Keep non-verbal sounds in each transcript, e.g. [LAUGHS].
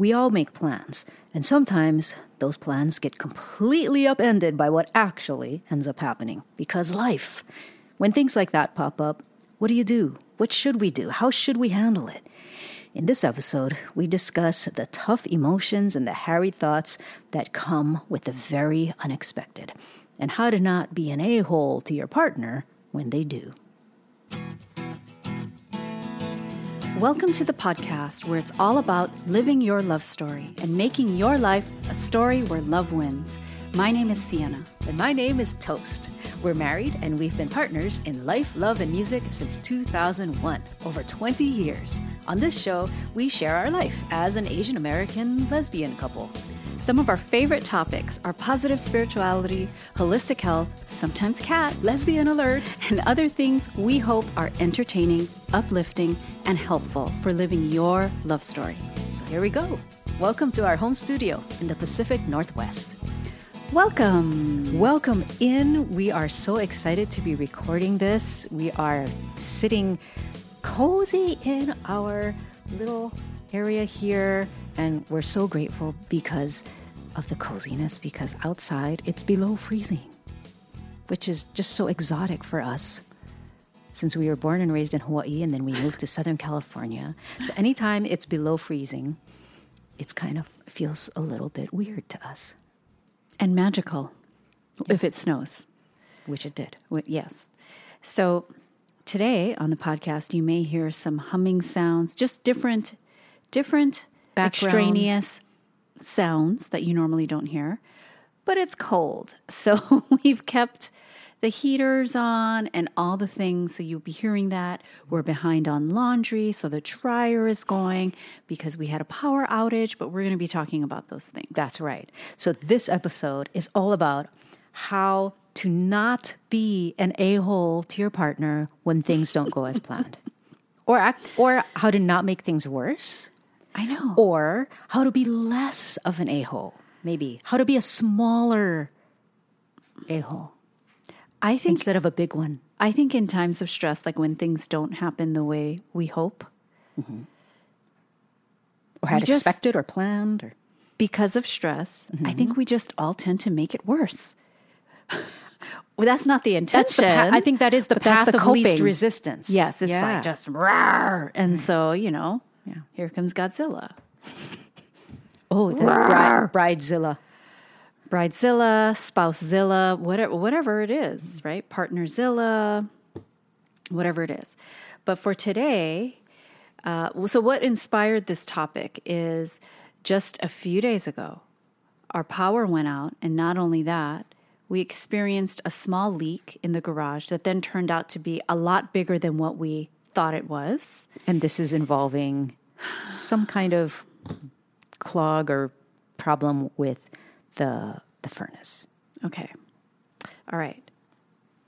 We all make plans, and sometimes those plans get completely upended by what actually ends up happening. Because life, when things like that pop up, what do you do? What should we do? How should we handle it? In this episode, we discuss the tough emotions and the harried thoughts that come with the very unexpected, and how to not be an a hole to your partner when they do. Welcome to the podcast where it's all about living your love story and making your life a story where love wins. My name is Siena. And my name is Toast. We're married and we've been partners in life, love, and music since 2001, over 20 years. On this show, we share our life as an Asian American lesbian couple. Some of our favorite topics are positive spirituality, holistic health, sometimes cats, lesbian alert, and other things we hope are entertaining, uplifting, and helpful for living your love story. So here we go. Welcome to our home studio in the Pacific Northwest. Welcome. Welcome in. We are so excited to be recording this. We are sitting cozy in our little area here, and we're so grateful because of the coziness, because outside it's below freezing, which is just so exotic for us since we were born and raised in Hawaii and then we moved to Southern California. So anytime it's below freezing, it's kind of feels a little bit weird to us. And magical yeah. if it snows. Which it did. Yes. So today on the podcast, you may hear some humming sounds, just different, different Background. extraneous sounds that you normally don't hear. But it's cold. [LAUGHS] So we've kept the heaters on and all the things. So you'll be hearing that. We're behind on laundry, so the dryer is going because we had a power outage, but we're going to be talking about those things. That's right. So this episode is all about how to not be an a-hole to your partner when things don't go as planned. [LAUGHS] or act, or how to not make things worse. I know. Or how to be less of an a-hole. Maybe how to be a smaller a-hole. I think instead of a big one. I think in times of stress, like when things don't happen the way we hope, mm-hmm. or had just, expected or planned, or because of stress, mm-hmm. I think we just all tend to make it worse. [LAUGHS] well, that's not the intention. The pa- I think that is the path the of coping. least resistance. Yes, it's yeah. like just rawr. and right. so you know, yeah. here comes Godzilla. [LAUGHS] oh, bride, bridezilla. Bridezilla, Spousezilla, whatever, whatever it is, right? Partnerzilla, whatever it is. But for today, uh, so what inspired this topic is just a few days ago, our power went out, and not only that, we experienced a small leak in the garage that then turned out to be a lot bigger than what we thought it was. And this is involving some kind of clog or problem with the the furnace. Okay. All right.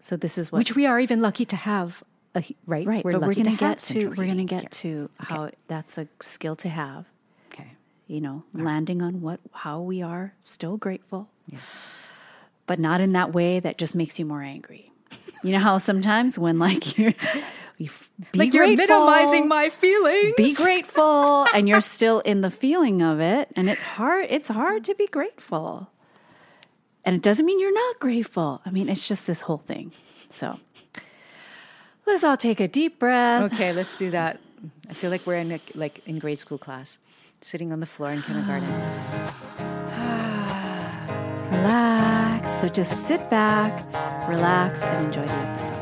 So this is what which we are even lucky to have. A, right, right. We're but we're going to get to we're going to get to how okay. that's a skill to have. Okay. You know, All landing right. on what how we are still grateful, yeah. but not in that way that just makes you more angry. you know how sometimes when like [LAUGHS] you're Be, be like grateful. you're minimizing my feelings. Be grateful, [LAUGHS] and you're still in the feeling of it, and it's hard. It's hard to be grateful, and it doesn't mean you're not grateful. I mean, it's just this whole thing. So let's all take a deep breath. Okay, let's do that. I feel like we're in a, like in grade school class, sitting on the floor in kindergarten. [SIGHS] Relax. So just sit back, relax, and enjoy the episode.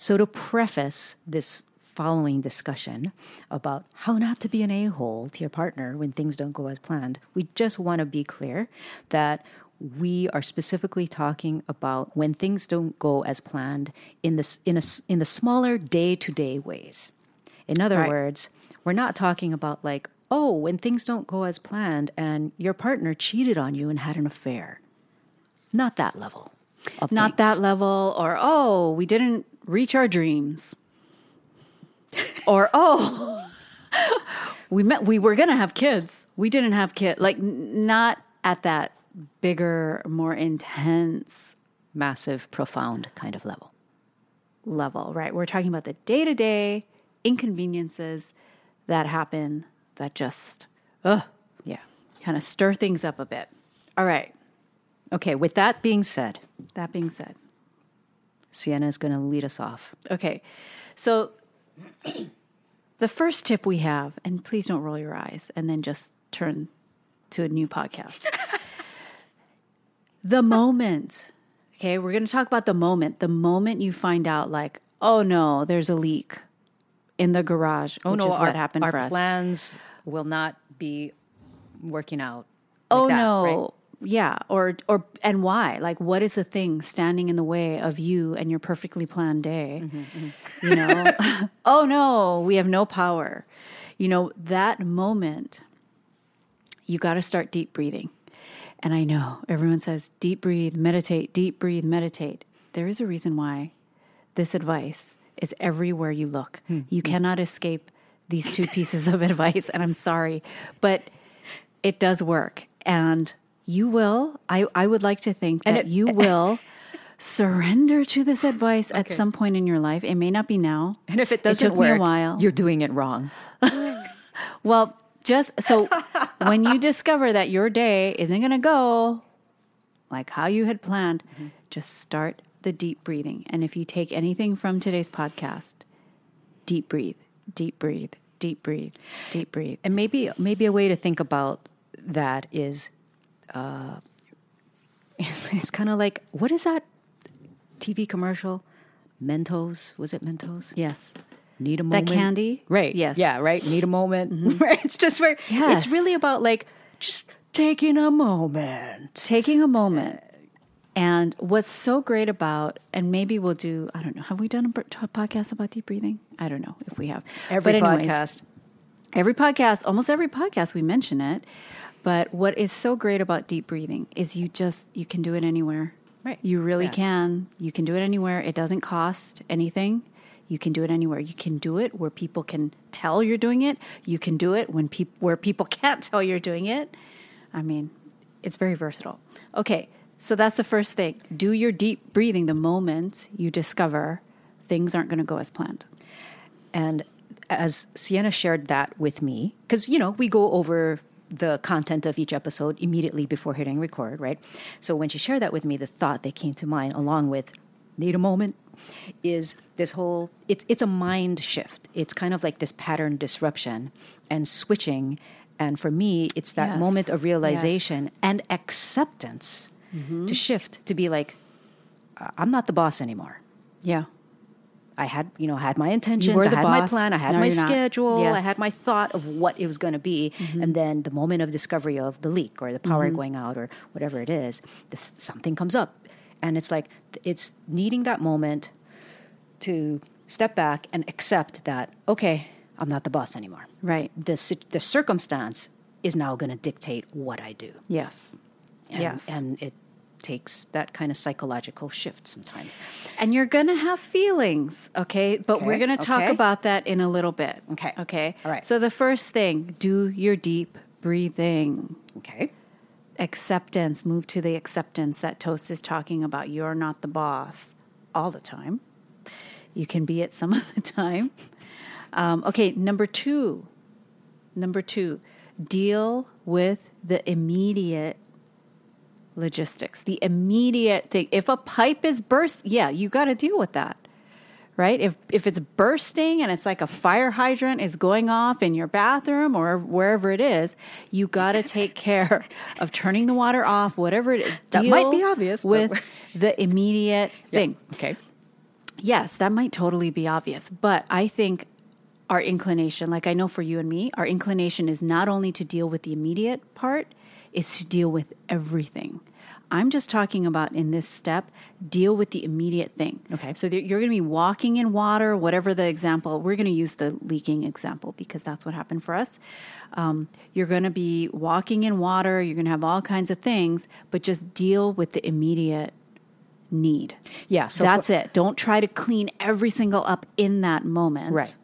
So, to preface this following discussion about how not to be an a hole to your partner when things don't go as planned, we just want to be clear that we are specifically talking about when things don't go as planned in this in a in the smaller day to day ways. In other Right. words, we're not talking about like oh when things don't go as planned and your partner cheated on you and had an affair. Not that level. Not things. that level, or oh, we didn't reach our dreams, or [LAUGHS] oh, we met. We were gonna have kids. We didn't have kids. Like not at that bigger, more intense massive, profound kind of level. level, right? We're talking about the day to day inconveniences that happen that just, ugh, Yeah. kind of stir things up a bit. All right. Okay, with that being said, That being said, Siena is going to lead us off. okay. So the first tip we have, and please don't roll your eyes and then just turn to a new podcast. the moment, okay, we're going to talk about the moment. The moment you find out, like, oh no, there's a leak in the garage, oh, which is Oh, our, what happened our for us. plans will not be working out. oh that, no right? Yeah or or and why? Like what is the thing standing in the way of you and your perfectly planned day? Mm-hmm, you know? [LAUGHS] Oh no we have no power. You know that moment you got to start deep breathing. And i know everyone says deep breathe meditate deep breathe meditate. There is a reason why this advice is everywhere you look. Hmm. you cannot escape these two pieces of [LAUGHS] advice and i'm sorry but it does work. And you will i, I would like to think that it- you [LAUGHS] will surrender to this advice at some point in your life. It may not be now. And if it doesn't took work, me a while. you're doing it wrong. [LAUGHS] well just so when you discover that your day isn't going to go like how you had planned mm-hmm. just start the deep breathing. And if you take anything from today's podcast deep breathe deep breathe deep breathe deep breathe. And maybe maybe a way to think about that is, uh, [LAUGHS] it's, it's kind of like what is that TV commercial? Mentos was it Mentos? yes Need a moment. That candy? right? Yes. yeah, right. Need a moment. [LAUGHS] Right. It's just where Yes. it's really about like just taking a moment. taking a moment. And what's so great about, and maybe we'll do, I don't know, have we done a a podcast about deep breathing? I don't know if we have. Every anyways, podcast. Every podcast, almost every podcast, we mention it. But what is so great about deep breathing is you just, you can do it anywhere. Right. You really Yes. can. You can do it anywhere. It doesn't cost anything. You can do it anywhere. You can do it where people can tell you're doing it. You can do it when peop- where people [LAUGHS] can't tell you're doing it. I mean, it's very versatile. Okay, so that's the first thing. Do your deep breathing the moment you discover things aren't going to go as planned. And as Siena shared that with me, because, you know, we go over the content of each episode immediately before hitting record, right? So when she shared that with me, the thought that came to mind, along with need a moment, is this whole it's it's a mind shift. It's kind of like this pattern disruption and switching. And for me, it's that Yes. moment of Yes. realization and acceptance mm-hmm. to shift to be like, I'm not the boss anymore. Yeah. I had, you know, had my intentions, I had my plan, I had Now my schedule, I Yes. Mm-hmm. had my thought of what it was going to be, and then the moment of discovery of the leak or the power going out or whatever it is, this, something comes up, and it's like it's needing that moment to step back and accept that, okay, I'm not the boss anymore. Right. The, the circumstance is now going to dictate what I do. Yes. And, yes. And it takes that kind of psychological shift sometimes. And you're going to have feelings, okay? But Okay, we're going to talk okay. about that in a little bit. Okay. Okay. All right. So the first thing, do your deep breathing. Okay. Acceptance, move to the acceptance that Toast is talking about. You're not the boss all the time. You can be it some [LAUGHS] of the time. Um, okay, number two. Number two, deal with the immediate logistics, the immediate thing. If a pipe is burst, yeah, you got to deal with that. Right? If if it's bursting and it's like a fire hydrant is going off in your bathroom or wherever it is, you got to take care of turning the water off, whatever it is. That might be obvious, with the immediate [LAUGHS] thing. Okay. Yes, that might totally be obvious, but I think our inclination, like I know for you and me, our inclination is not only to deal with the immediate part, is to deal with everything. I'm just talking about in this step, deal with the immediate thing. Okay. So you're going to be walking in water, whatever the example, we're going to use the leaking example because that's what happened for us. Um, you're going to be walking in water, you're going to have all kinds of things, but just deal with the immediate need. Yeah, so that's for- it. Don't try to clean every single up in that moment. Right.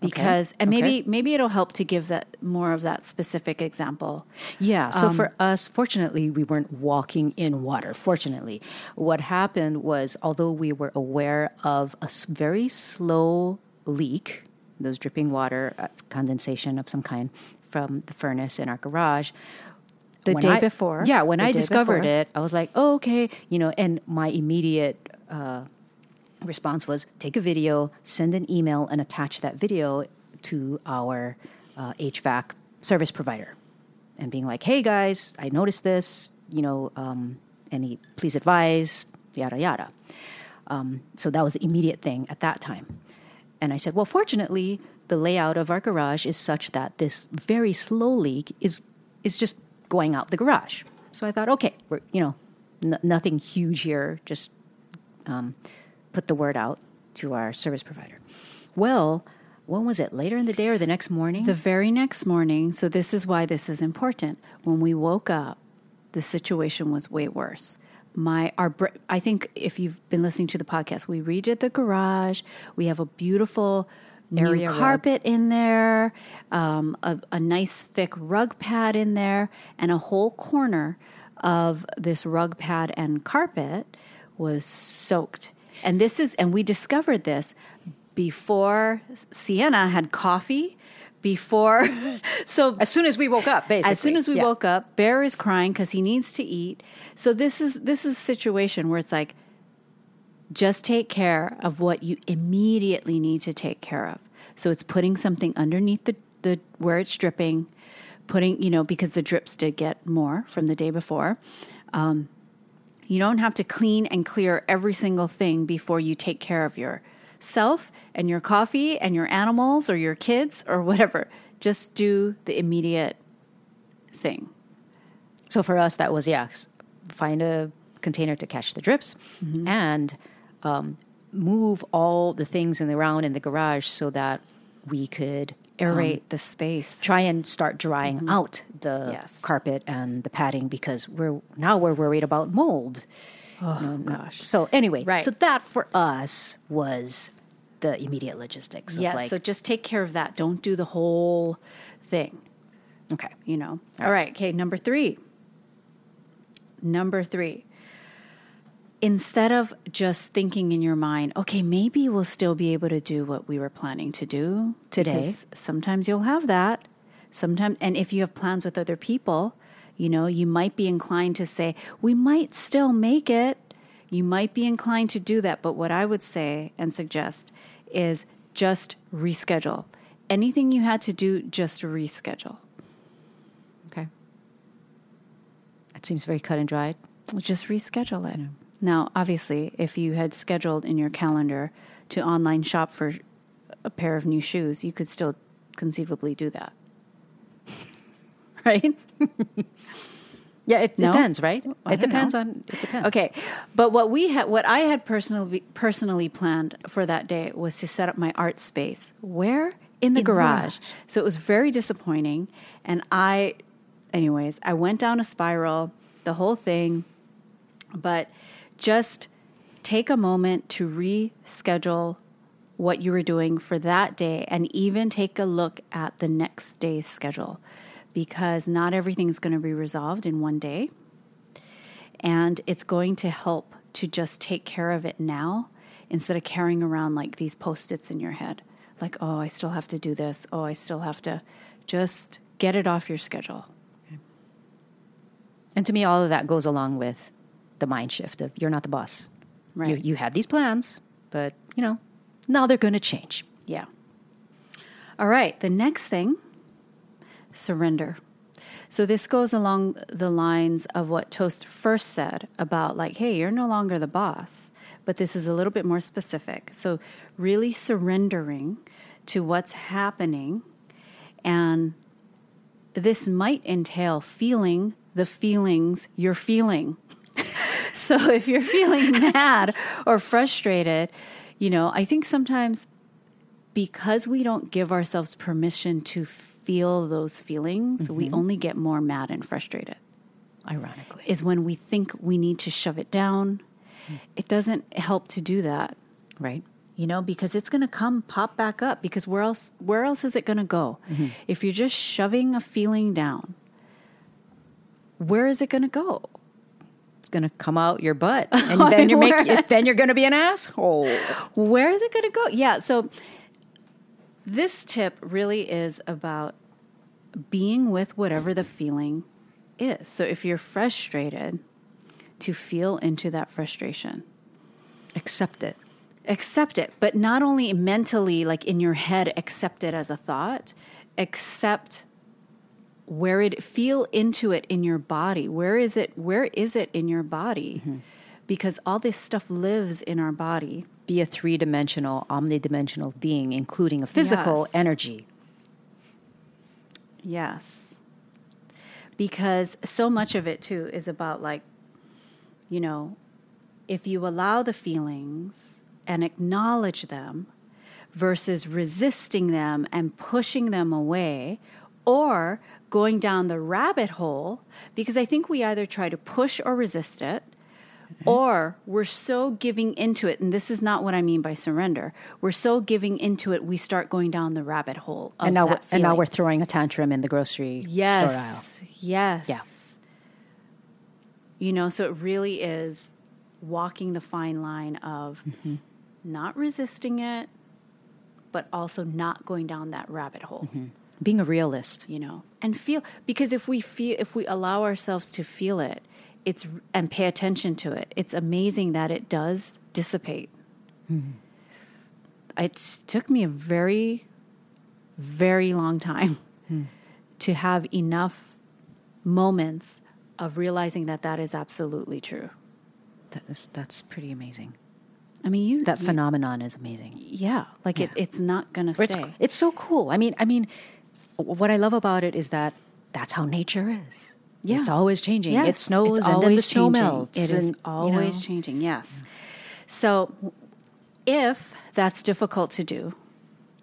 Because and Okay. maybe maybe it'll help to give that more of that specific example. Yeah. So Um, for us, fortunately, we weren't walking in water. Fortunately, what happened was, although we were aware of a very slow leak, those dripping water uh, condensation of some kind from the furnace in our garage. The day I- before. Yeah, when I discovered before. it, I was like, oh, okay, you know, and my immediate uh, response was take a video, send an email, and attach that video to our uh, HVAC service provider, and being like, hey guys, I noticed this, you know, um, any please advise, yada yada. Um, so that was the immediate thing at that time. And I said, well, fortunately, the layout of our garage is such that this very slow leak is is just going out the garage. So I thought, okay, we're you know, n- nothing huge here. Just um, put the word out to our service provider. Well, when was it? Later in the day or the next morning? The very next morning, so this is why this is important. When we woke up, the situation was way worse. My our I think if you've been listening to the podcast, we redid the garage. We have a beautiful Area new rug. carpet in there, um, a, a nice thick rug pad in there, and a whole corner of this rug pad and carpet was soaked. And this is and we discovered this before Siena had coffee. Before, [LAUGHS] so as soon as we woke up, basically. as soon as we Yeah. woke up, Bear is crying because he needs to eat. So this is this is a situation where it's like, just take care of what you immediately need to take care of. So it's putting something underneath the, the where it's dripping, putting you know because the drips did get more from the day before. Um, you don't have to clean and clear every single thing before you take care of yourself and your coffee and your animals or your kids or whatever. Just do the immediate thing. So for us, that was yeah, find a container to catch the drips, Mm-hmm. and um, move all the things in the round in the garage so that we could Aerate the space. try and start drying out the Mm-hmm. Yes. carpet and the padding because we're now we're worried about mold. Oh gosh. So anyway, Right. so that for us was the immediate logistics. Yes. like, so just take care of that. Don't do the whole thing. okay, You know. All right. Okay. Number three. Number three. Instead of just thinking in your mind, okay, maybe we'll still be able to do what we were planning to do Today. because Sometimes you'll have that. Sometimes, and if you have plans with other people, you know, you might be inclined to say, we might still make it. You might be inclined to do that. But what I would say and suggest is just reschedule. Anything you had to do, just reschedule. okay. That seems very cut and dried. Just reschedule it. Now, obviously, if you had scheduled in your calendar to online shop for a pair of new shoes, you could still conceivably do that. [LAUGHS] right? Yeah, it No? depends, right? I it depends know. on. It depends. Okay, but what we had, what I had personally personally planned for that day was to set up my art space. Where in the garage. So it was very disappointing, and I, anyways, I went down a spiral, the whole thing, but just take a moment to reschedule what you were doing for that day and even take a look at the next day's schedule because not everything's going to be resolved in one day. And it's going to help to just take care of it now instead of carrying around like these post-its in your head. Like oh i still have to do this. Oh i still have to just get it off your schedule. And to me, all of that goes along with the mind shift of you're not the boss. Right. You, you had these plans, but you know, now they're going to change. yeah all right the next thing surrender so this goes along the lines of what toast first said about like hey you're no longer the boss but this is a little bit more specific so really surrendering to what's happening and this might entail feeling the feelings you're feeling. [LAUGHS] so if you're feeling [LAUGHS] mad or frustrated, you know, I think sometimes because we don't give ourselves permission to feel those feelings, we mm-hmm. only get more mad and frustrated. Ironically, Is when we think we need to shove it down. Hmm. It doesn't help to do that. Right? you know because it's going to come pop back up because where else where else is it going to go mm-hmm. if you're just shoving a feeling down where is it going to go going to come out your butt, [LAUGHS] and then you're making, then you're going to be an asshole. where is it going to go yeah so this tip really is about being with whatever the feeling is so if you're frustrated to feel into that frustration Accept it. accept it but not only mentally like in your head accept it as a thought accept where it feel into it in your body. Where is it where is it in your body? Mm-hmm. Because all this stuff lives in our body. Be a three dimensional, omnidimensional being, including a physical Yes. energy. yes. Because so much of it too is about like you know if you allow the feelings and acknowledge them versus resisting them and pushing them away or going down the rabbit hole because I think we either try to push or resist it or we're so giving into it and this is not what I mean by surrender we're so giving into it we start going down the rabbit hole of and now, and now we're throwing a tantrum in the grocery store aisle. Yes. Yes. Yeah. You know, so it really is walking the fine line of Mm-hmm. not resisting it, but also not going down that rabbit hole, Mm-hmm. Being a realist. you know, and feel because if we feel, if we allow ourselves to feel it, it's and pay attention to it, it's amazing that it does dissipate. Mm-hmm. It took me a very, very long time Hmm. to have enough moments of realizing that that is absolutely true. That is, that's pretty amazing. I mean, you That you- phenomenon is amazing. yeah, like It, it's not gonna It's, stay. it's so cool. I mean, I mean, what I love about it is that that's how nature is. Yeah. It's always changing. Yes, it snows it's and then the always snow changing. melts. It is you always know, changing. Yes. Mm. So, if that's difficult to do,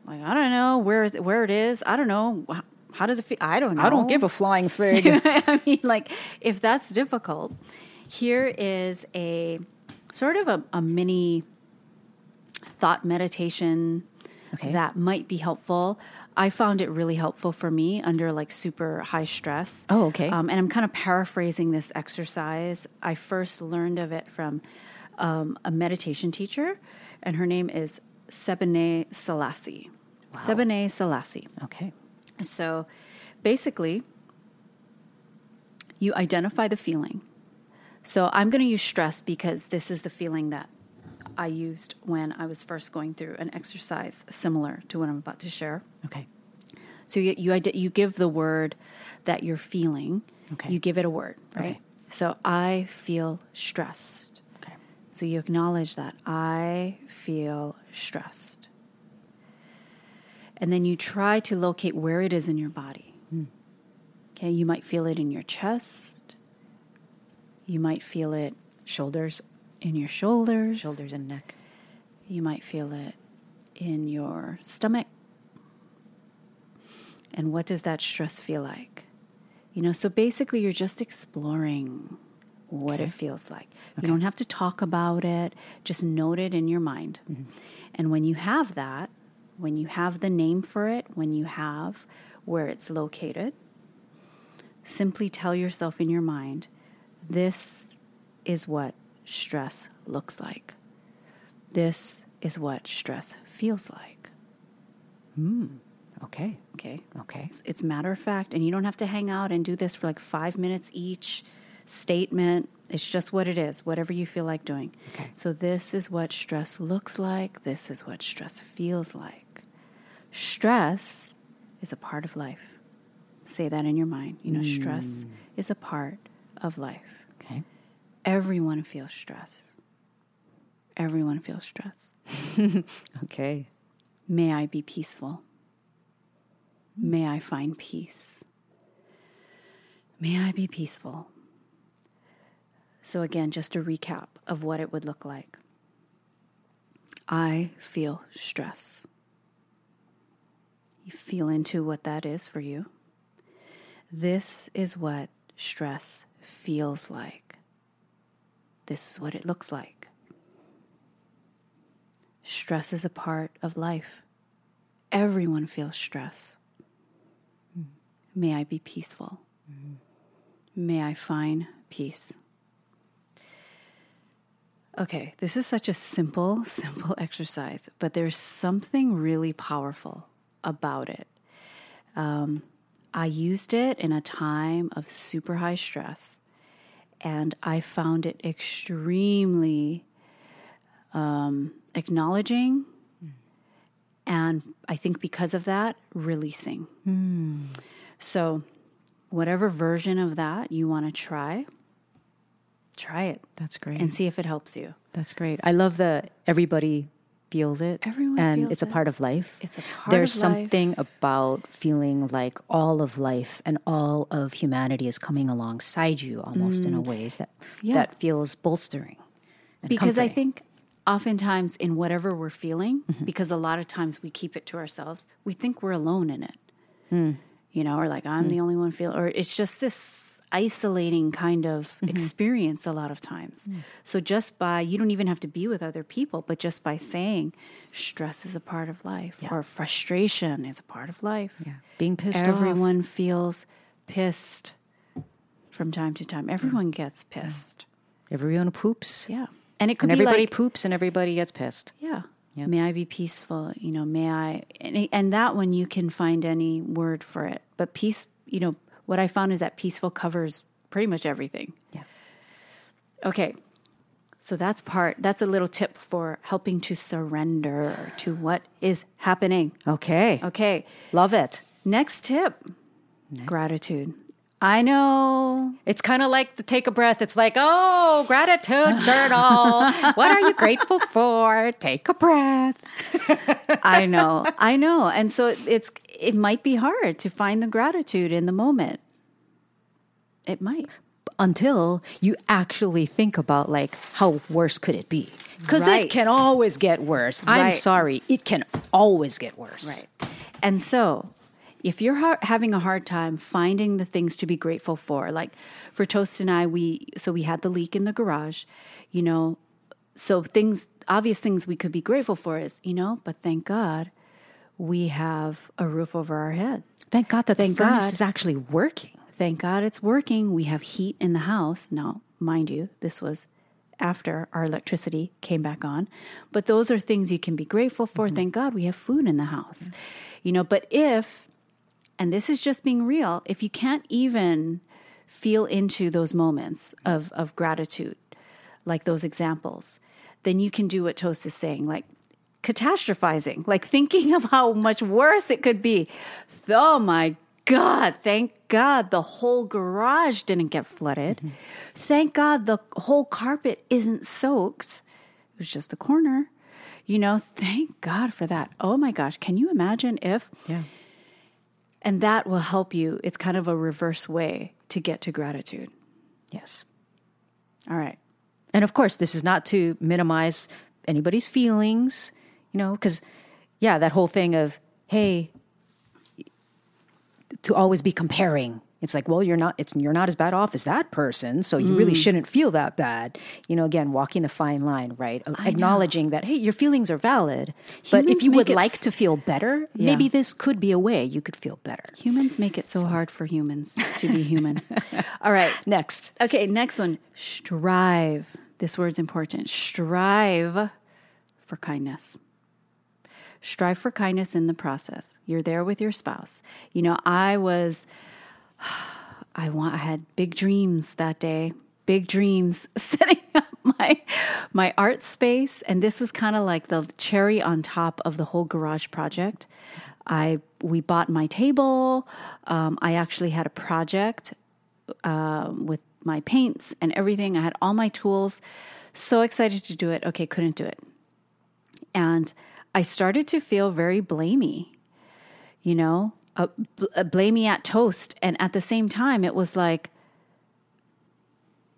like I don't know where where it is. I don't know how does it feel. I don't know. I don't give a flying [LAUGHS] fig. I mean, like, if that's difficult, here is a sort of a, a mini thought meditation Okay. that might be helpful. I found it really helpful for me under like super high stress. Oh, okay. Um, and I'm kind of paraphrasing this exercise. I first learned of it from um, a meditation teacher, and her name is Sebene Selassie. Sebene Selassie. okay. So basically, you identify the feeling. So I'm going to use stress because this is the feeling that I used when I was first going through an exercise similar to what I'm about to share. Okay. So you you, you give the word that you're feeling. Okay. You give it a word, right? Okay. So I feel stressed. Okay. So you acknowledge that I feel stressed. And then you try to locate where it is in your body. Hmm. Okay, you might feel it in your chest, You might feel it Shoulders, in your shoulders. shoulders and neck. You might feel it in your stomach. And what does that stress feel like? You know, so basically, you're just exploring what it feels like. You don't have to talk about it, just note it in your mind. Mm-hmm. And when you have that, when you have the name for it, when you have where it's located, simply tell yourself in your mind this is what stress looks like. This is what stress feels like. Hmm. Okay. Okay. Okay. It's, it's matter of fact, and you don't have to hang out and do this for like five minutes each statement. It's just what it is, whatever you feel like doing. Okay. So, this is what stress looks like. This is what stress feels like. Stress is a part of life. Say that in your mind. You know, stress hmm. is a part of life. Everyone feels stress. Everyone feels stress. [LAUGHS] Okay. May I be peaceful. May I find peace. May I be peaceful. So, again, just a recap of what it would look like. I feel stress. You feel into what that is for you. This is what stress feels like. This is what it looks like. Stress is a part of life. Everyone feels stress. May I be peaceful. May I find peace. Okay, this is such a simple, [LAUGHS] simple exercise, but there's something really powerful about it. Um, I used it in a time of super high stress, and I found it extremely um, acknowledging, and I think because of that, releasing. So, whatever version of that you want to try, try it That's great. and see if it helps you. That's great. I love the everybody feels it. Everyone and it's a it. part of life. It's a part There's of life. something about feeling like all of life and all of humanity is coming alongside you almost in a ways that Mm. Yeah. that feels bolstering. because I think oftentimes in whatever we're feeling, Mm-hmm. because a lot of times we keep it to ourselves, we think we're alone in it. Hmm. You know, or like I'm the only one feeling or it's just this isolating kind of Mm-hmm. experience a lot of times. Hmm. So just by you don't even have to be with other people, but just by saying stress is a part of life or frustration is a part of life. yeah, being pissed off. Everyone feels pissed from time to time. Everyone gets pissed. Everyone poops. Yeah. And it could And be everybody like, poops and everybody gets pissed. yeah. May I be peaceful? You know, may I, and, and that one you can find any word for it. But peace, you know, what I found is that peaceful covers pretty much everything. Yeah. Okay. So that's part, that's a little tip for helping to surrender to what is happening. Okay. Okay. Love it. Next tip gratitude. I know It's kind of like the take a breath. It's like, oh, gratitude journal. what are you grateful for? Take a breath. [LAUGHS] I know, I know, and so it, it's it might be hard to find the gratitude in the moment. It might, Until you actually think about like how worse could it be? Because Right. it can always get worse. I'm sorry, it can always get worse. right? And so, if you're ha- having a hard time finding the things to be grateful for, like for Toast and I, we so we had the leak in the garage, you know, so things obvious things we could be grateful for is you know, but thank God we have a roof over our head. Thank God that Thank the furnace God. is actually working. Thank God it's working. We have heat in the house. Now, mind you, this was after our electricity came back on. But those are things you can be grateful for. Mm-hmm. Thank God we have food in the house. You know, but if, and this is just being real, if you can't even feel into those moments of, of gratitude, like those examples, then you can do what Toast is saying, like catastrophizing, like thinking of how much worse it could be. Oh my God, thank God the whole garage didn't get flooded. Mm-hmm. Thank God the whole carpet isn't soaked. It was just a corner. You know, thank God for that. Oh my gosh, can you imagine if Yeah. And that will help you. It's kind of a reverse way to get to gratitude. Yes. All right. And of course, this is not to minimize anybody's feelings, you know, because, yeah, that whole thing of, hey, to always be comparing. It's like, well, you're not. It's you're not as bad off as that person, so you really mm. shouldn't feel that bad. You know, again, walking the fine line, right? Acknowledging that, hey, your feelings are valid, but if you would like s- to feel better, Yeah. maybe this could be a way you could feel better. Humans make it so hard for humans [LAUGHS] to be human. All right. [LAUGHS] Next, Okay, next one. Strive. This word's important. Strive for kindness. Strive for kindness in the process. You're there with your spouse. You know, I was [SIGHS] I want I had big dreams that day. Big dreams [LAUGHS] setting up my my art space and this was kind of like the cherry on top of the whole garage project. I we bought my table. Um, I actually had a project um, with my paints and everything. I had all my tools. So excited to do it. Okay, couldn't do it. And I started to feel very blamey, you know, uh, bl- blamey at toast. And at the same time, it was like,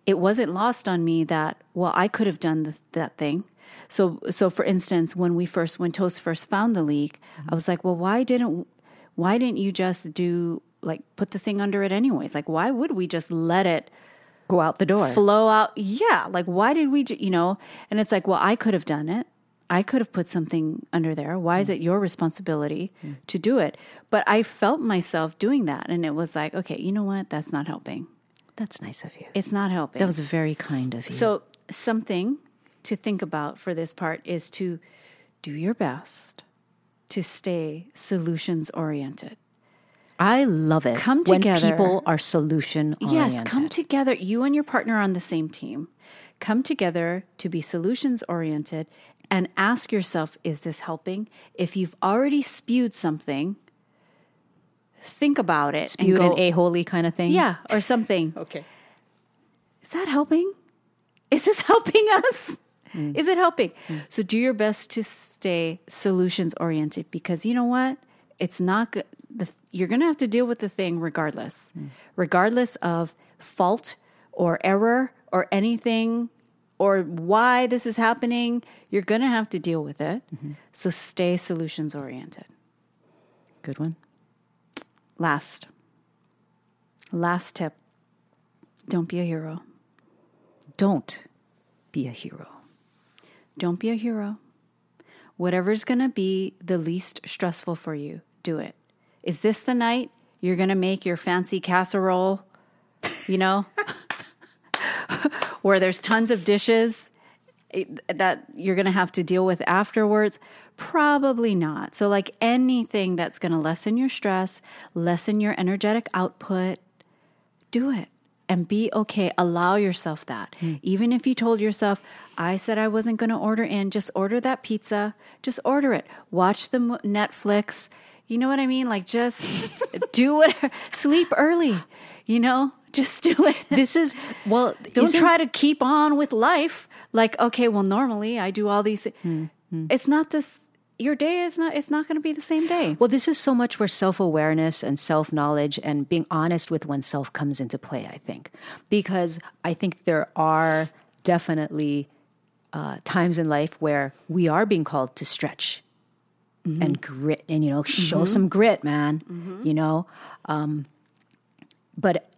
it wasn't lost on me that, well, I could have done the, that thing. So, so for instance, when we first, when Toast first found the leak, I was like, well, why didn't, why didn't you just do like put the thing under it anyways? Like, why would we just let it go out the door. flow out? Yeah. Like, why did we, you know? And it's like, well, I could have done it. I could have put something under there. Why is mm. it your responsibility mm. to do it? But I felt myself doing that. And it was like, okay, you know what? That's not helping. That's nice of you. It's not helping. That was very kind of you. So, something to think about for this part is to do your best to stay solutions oriented. I love it. Come when together. people are solution oriented. Yes, come together. You and your partner are on the same team. Come together to be solutions oriented and ask yourself is this helping? If you've already spewed something, think about it. Spewed go, an a holy kind of thing. Yeah, or something. [LAUGHS] Okay. Is that helping? Is this [LAUGHS] helping us? Mm. Is it helping? Mm. So do your best to stay solutions oriented because you know what? It's not good. The, you're going to have to deal with the thing regardless, mm. regardless of fault or error or anything or why this is happening. You're going to have to deal with it. Mm-hmm. So stay solutions oriented. Good one. Last, last tip don't be a hero. Don't be a hero. Don't be a hero. Whatever's going to be the least stressful for you, do it. Is this the night you're going to make your fancy casserole, you know, [LAUGHS] [LAUGHS] where there's tons of dishes that you're going to have to deal with afterwards? Probably not. So, like anything that's going to lessen your stress, lessen your energetic output, do it and be okay. Allow yourself that. Hmm. Even if you told yourself, I said I wasn't going to order in, just order that pizza, just order it. Watch the Netflix. You know what I mean? Like, just [LAUGHS] do whatever. [LAUGHS] Sleep early, you know? Just do it. This is well. [LAUGHS] Don't try to keep on with life. Like, okay, well, normally I do all these. Hmm, hmm. It's not this. Your day is not. It's not going to be the same day. Well, this is so much where self awareness and self knowledge and being honest with oneself comes into play, I think. Because I think there are definitely uh, times in life where we are being called to stretch mm-hmm. and grit and, you know, show mm-hmm. some grit, man, mm-hmm. you know. Um, but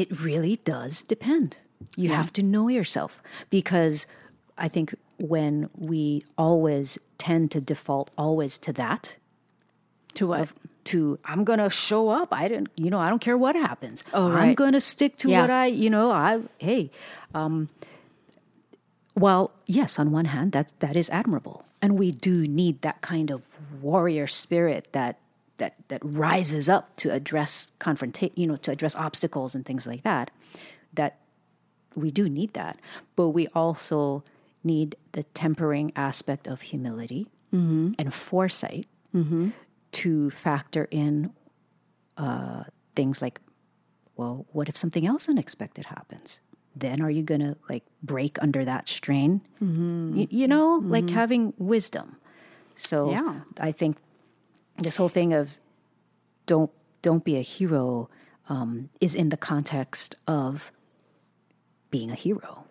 it really does depend. You have to know yourself because I think when we always tend to default always to that, To what? to I'm gonna show up. I don't, you know, I don't care what happens. Oh, right. I'm gonna stick to Yeah. what I, you know, I hey. Um, well, yes, on one hand, that that is admirable, and we do need that kind of warrior spirit that that that rises up to address confrontation, you know, to address obstacles and things like that. That we do need that, but we also need the tempering aspect of humility mm-hmm. and foresight mm-hmm. to factor in uh, things like, well, what if something else unexpected happens? Then are you going to like break under that strain? Mm-hmm. You, you know, like having wisdom. So Yeah. I think this whole thing of don't don't be a hero um, is in the context of being a hero.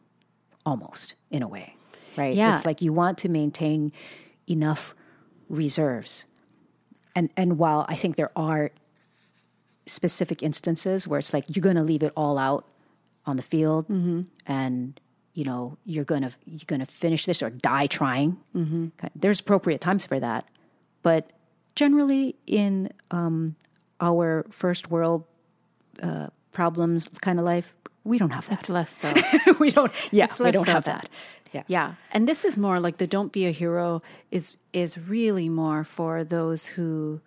almost in a way, right? Yeah. It's like you want to maintain enough reserves. And and while I think there are specific instances where it's like you're going to leave it all out on the field and you know you're going to you're going to finish this or die trying. Mm-hmm. There's appropriate times for that. But generally in um, our first world uh, problems kind of life, we don't have that. It's less so. [LAUGHS] we don't. Yeah, we don't so have than- that. Yeah. Yeah. And this is more like the don't be a hero is is really more for those who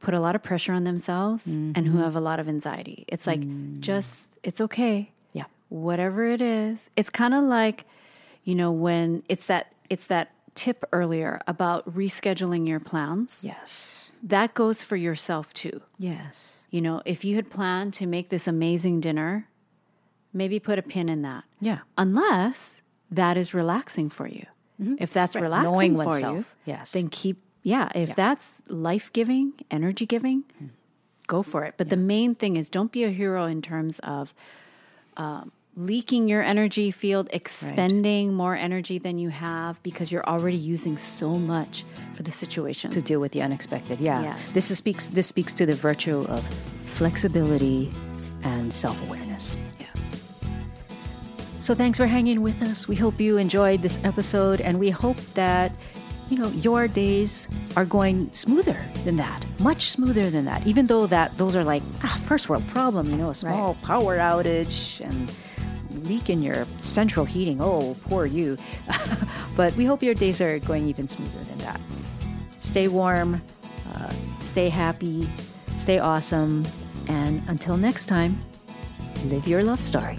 put a lot of pressure on themselves and Mm-hmm. who have a lot of anxiety. It's like just it's okay. Yeah. Whatever it is. It's kind of like you know when it's that it's that tip earlier about rescheduling your plans. Yes. That goes for yourself too. Yes. You know, if you had planned to make this amazing dinner, maybe put a pin in that. Yeah. Unless that is relaxing for you. If that's relaxing Knowing for you, oneself, yes. then keep, yeah, if that's life giving, energy giving, go for it. But the main thing is don't be a hero in terms of um, leaking your energy field, expending more energy than you have because you're already using so much for the situation. To deal with the unexpected. Yeah. Yes. This is, speaks. This speaks to the virtue of flexibility and self awareness. Yeah. So thanks for hanging with us. We hope you enjoyed this episode, and we hope that you know your days are going smoother than that, much smoother than that. Even though that those are like ah, first world problem, you know, a small power outage and leak in your central heating. Oh, poor you. [LAUGHS] but we hope your days are going even smoother than that. Stay warm, uh, stay happy, stay awesome, and until next time, live your love story.